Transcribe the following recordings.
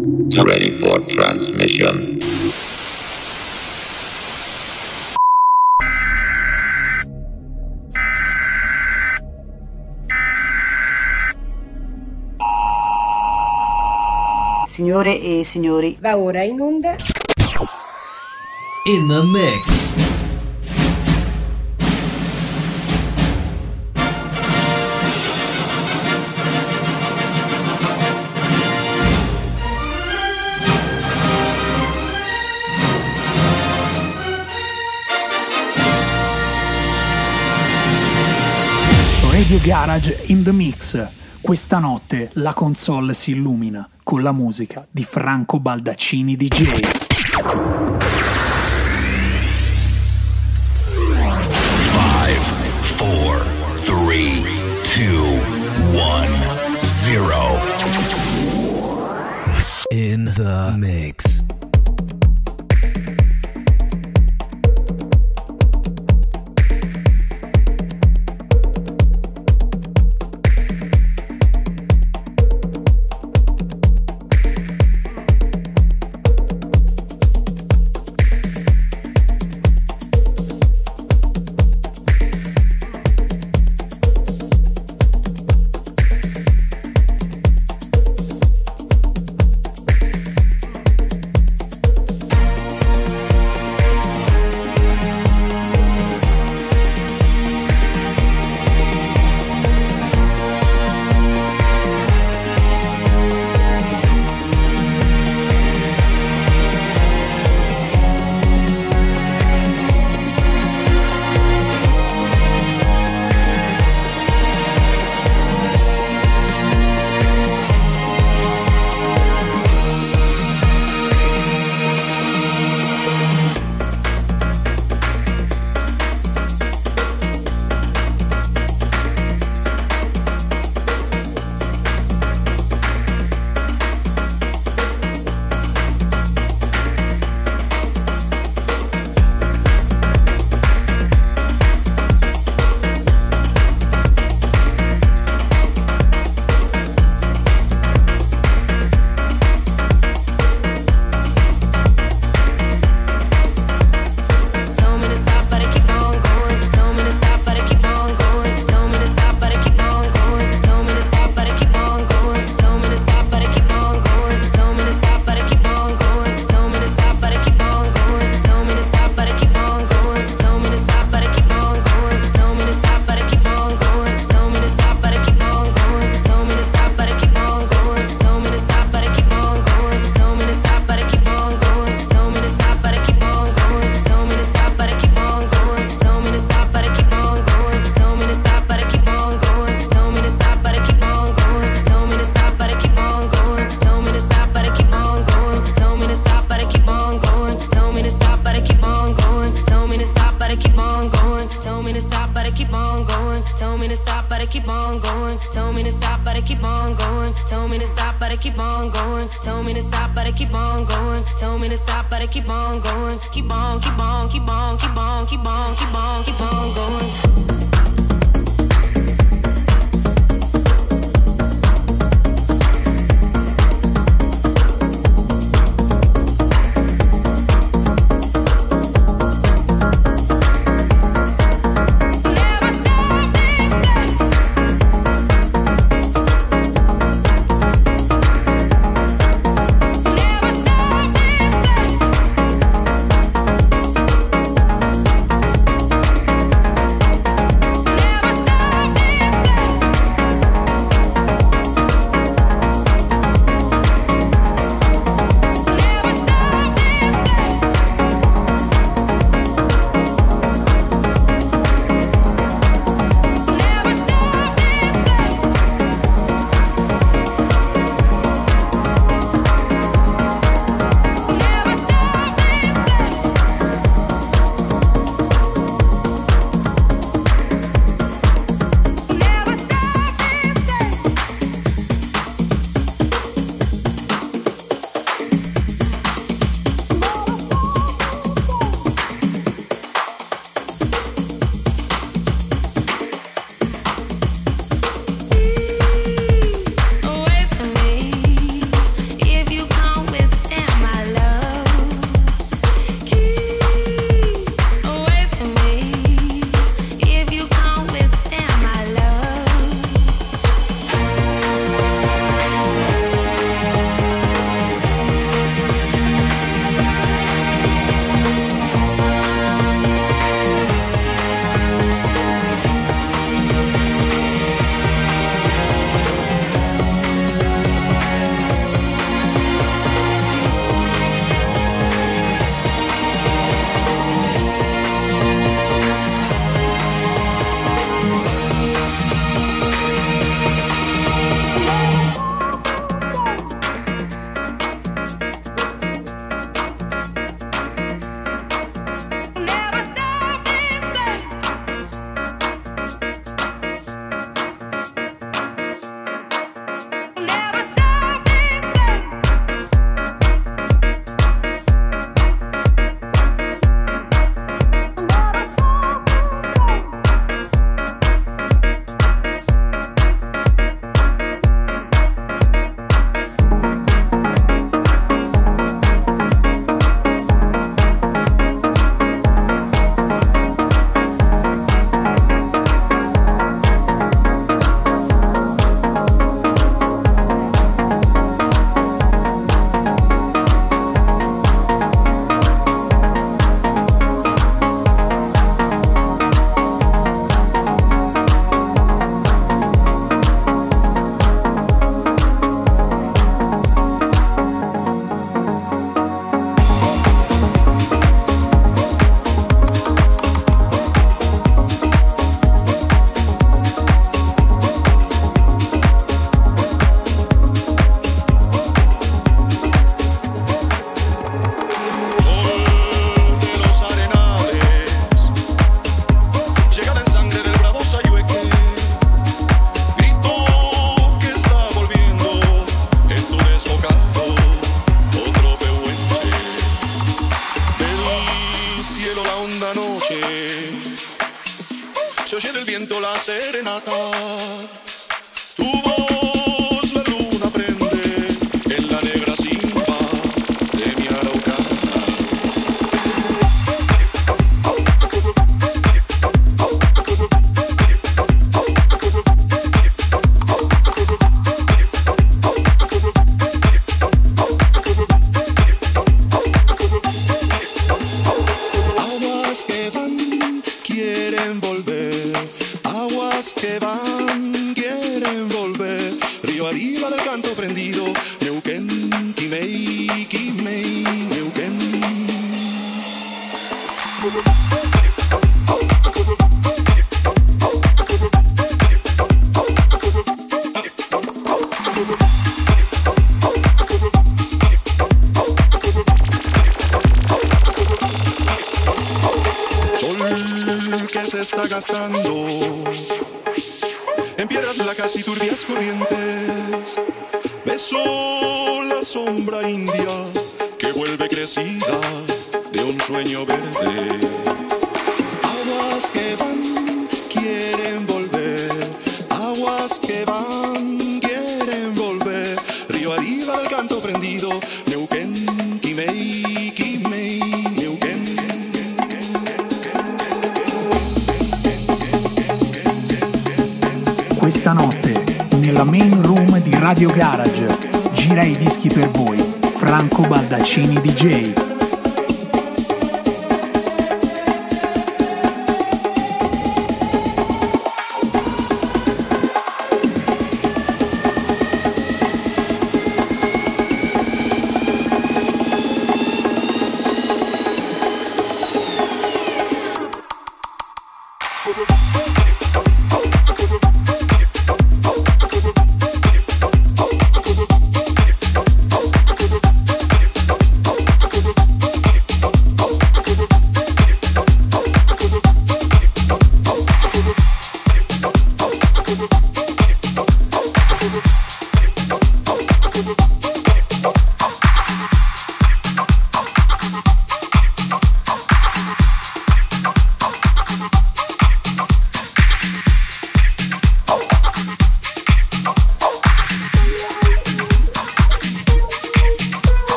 Ready for transmission. Signore e signori, va ora in onda. In the mix. Radio Garage in the Mix. Questa notte la console si illumina con la musica di Franco Baldaccini DJ. Five, four, three, two, one, zero. In the mix.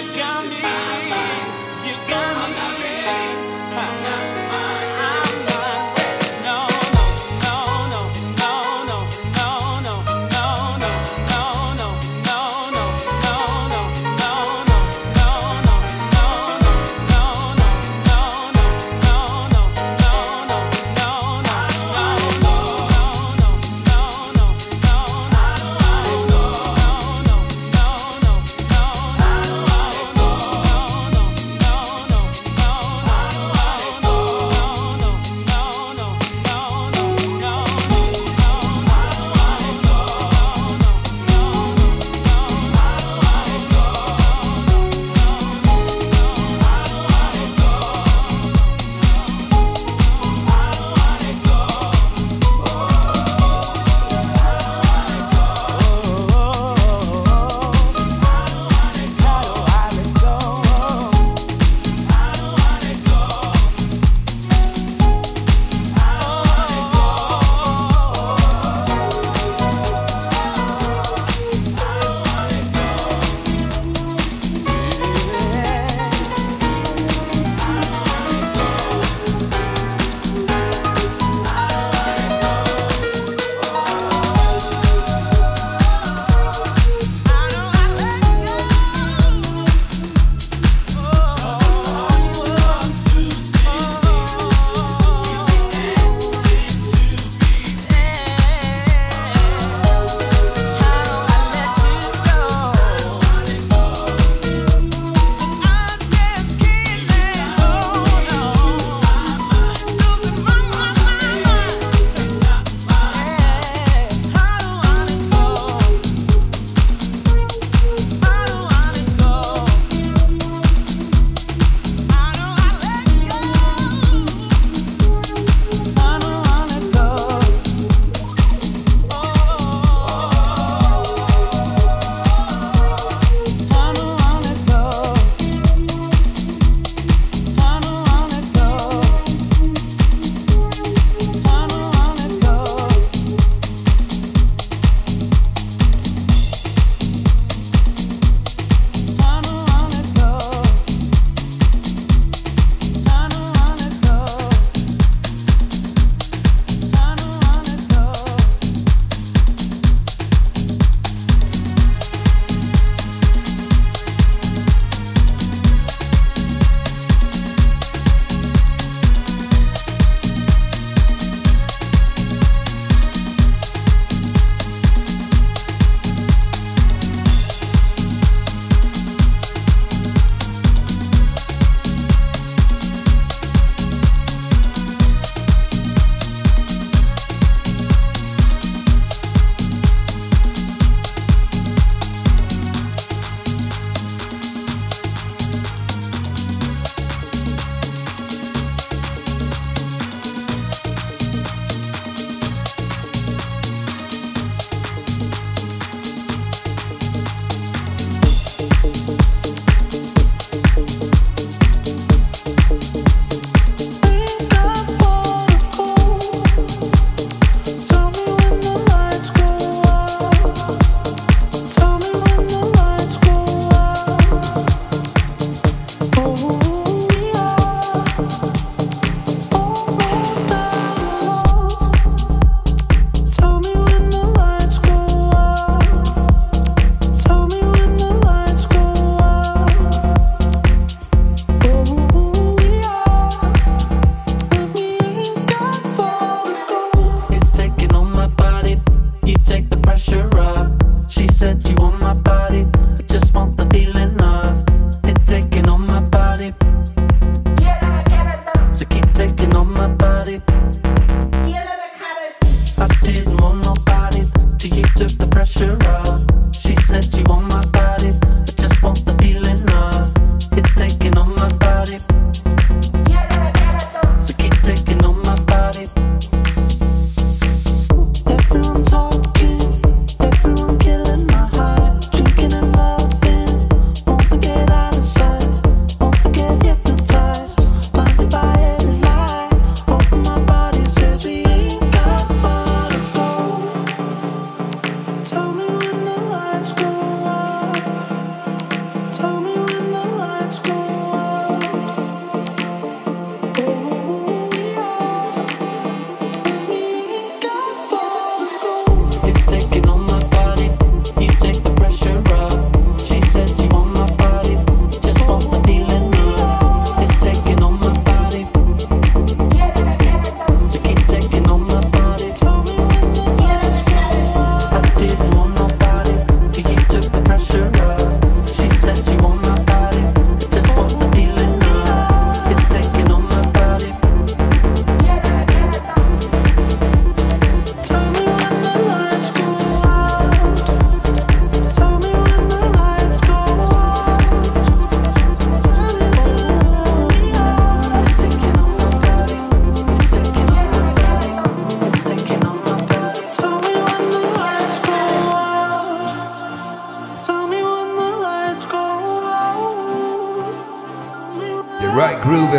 you got me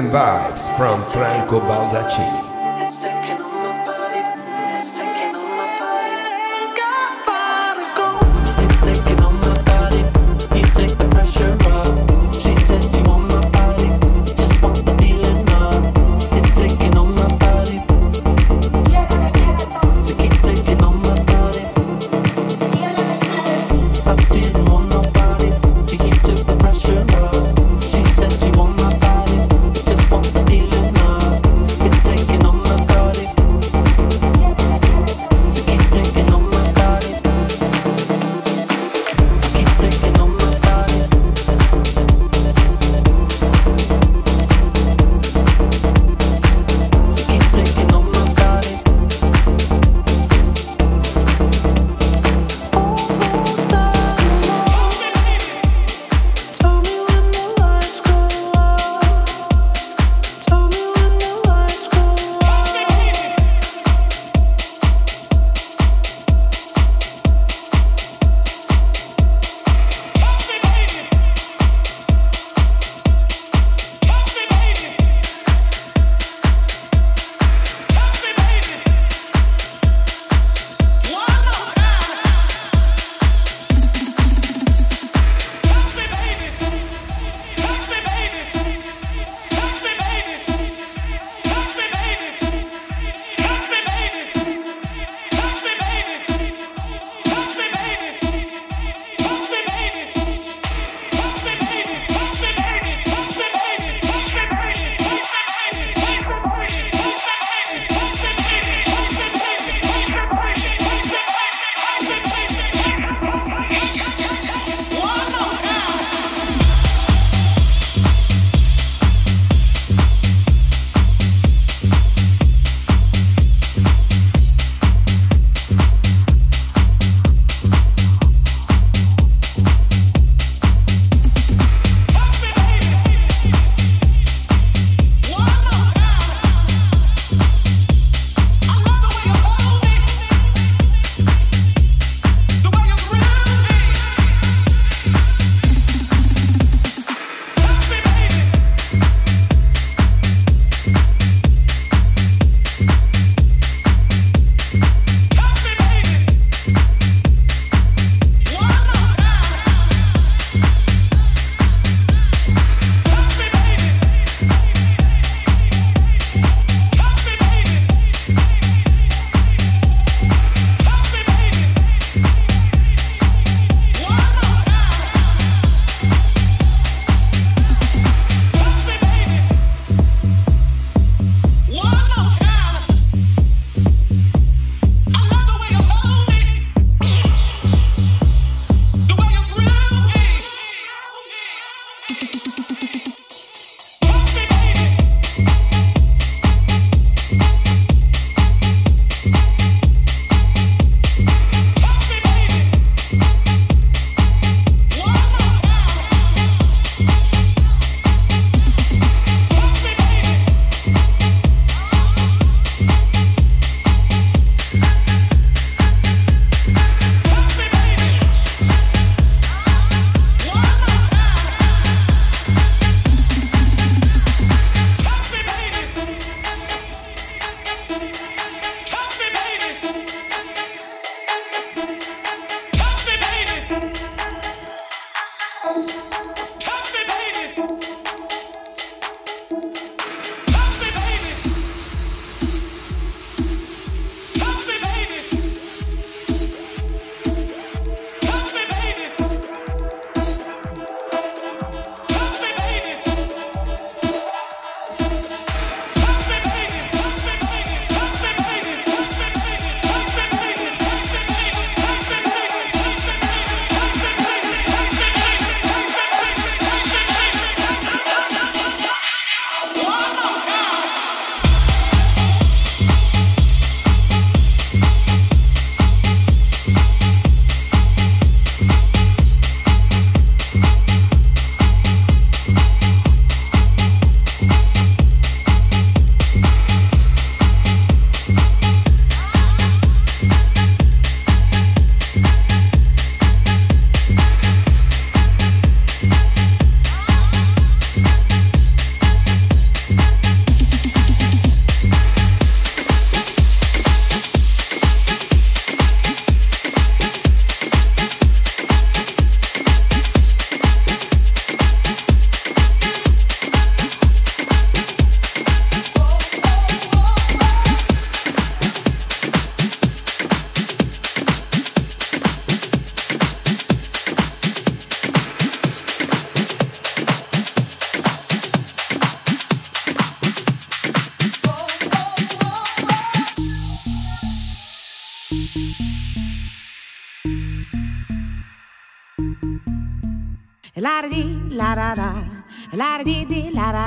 vibes from Franco Baldacci.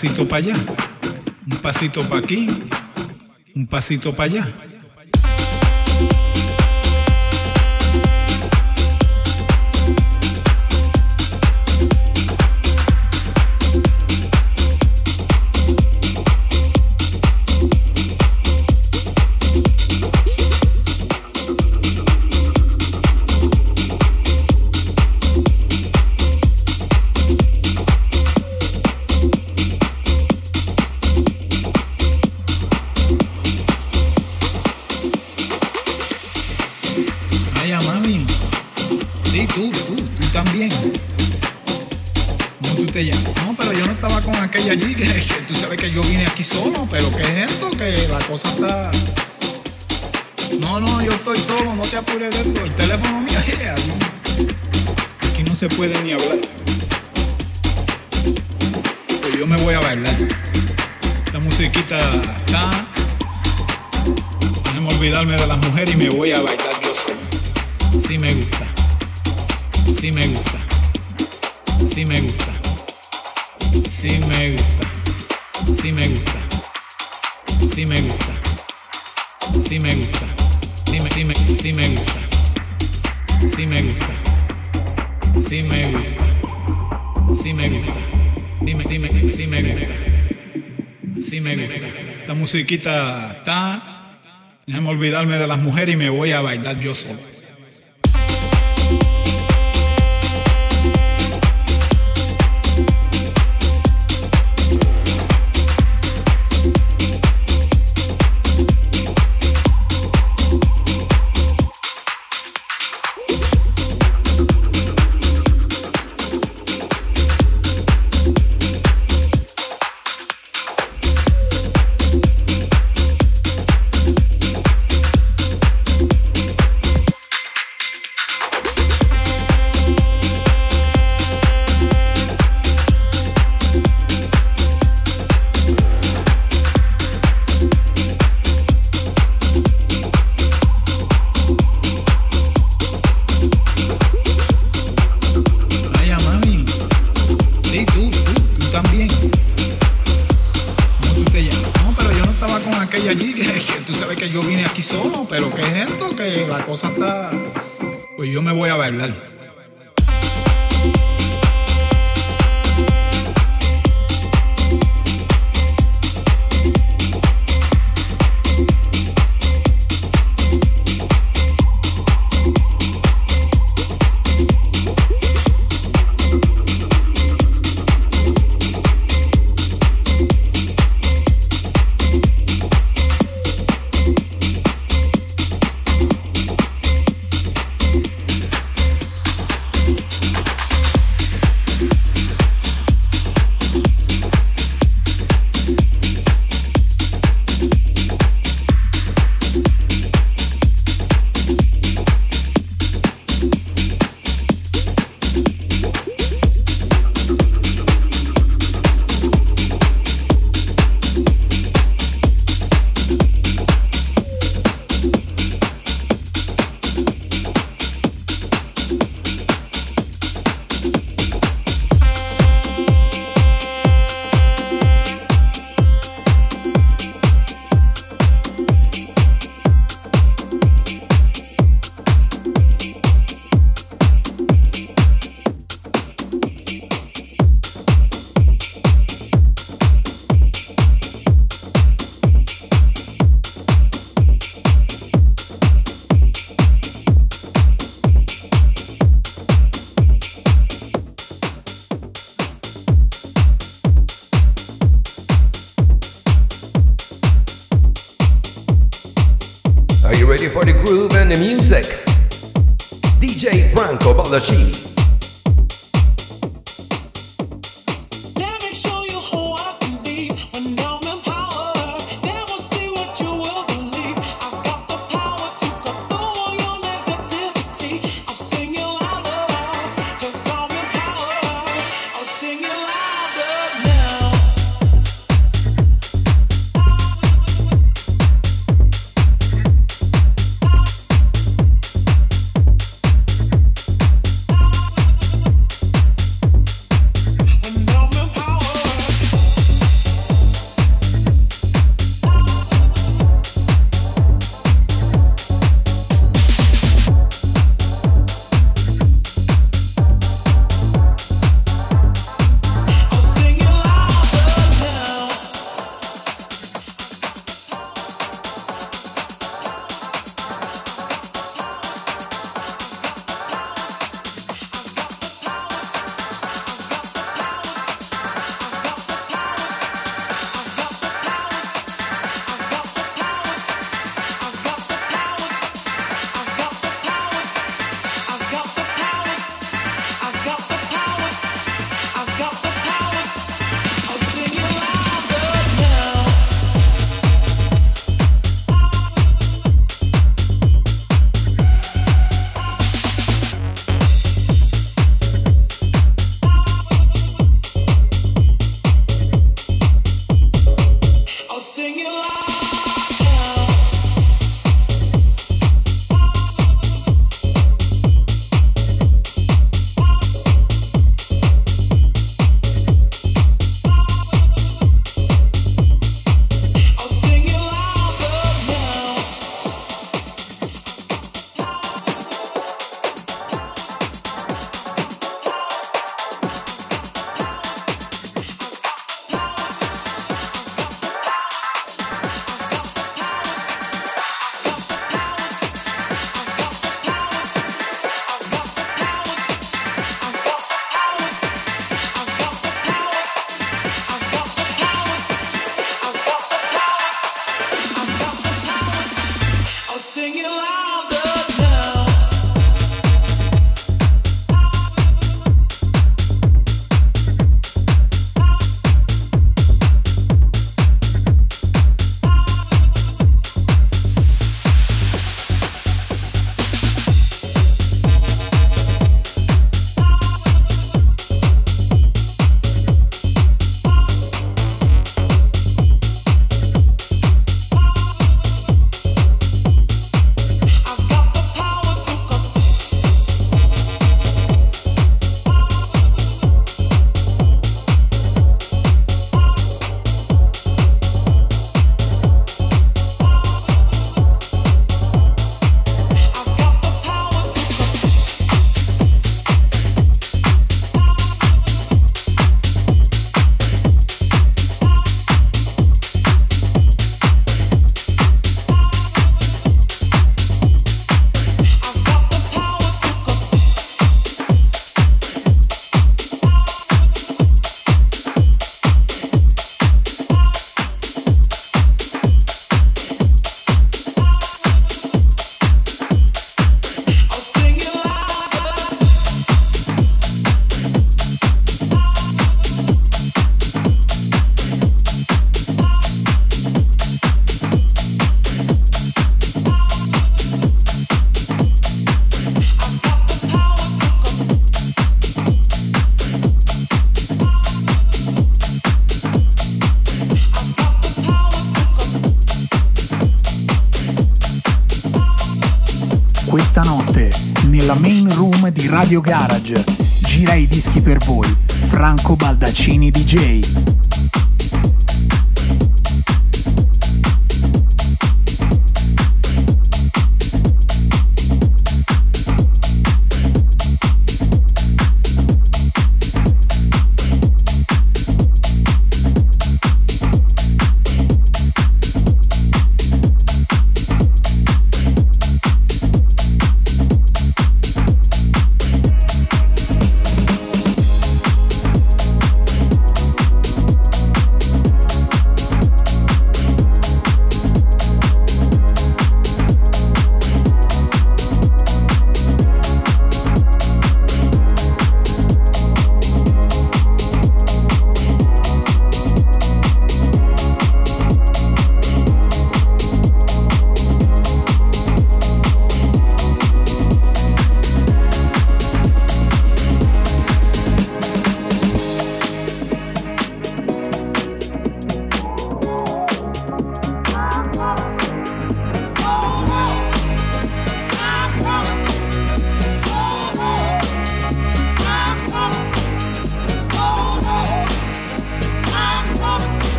Un pasito para allá, un pasito para aquí, un pasito para allá. ya. Déjame olvidarme de las mujeres y me voy a bailar yo solo. Sí me gusta. Sí me gusta. Sí me gusta. Sí me gusta. Sí me gusta. Sí me gusta. Sí me gusta. Dime, dime, sí me gusta. Sí me gusta. Sí me gusta. Sí me gusta. Dime, dime, sí me gusta. Sí me gusta. Esta musiquita está. Déjame olvidarme de las mujeres y me voy a bailar yo solo. Questa notte, nella main room di Radio Garage, gira i dischi per voi, Franco Baldaccini DJ.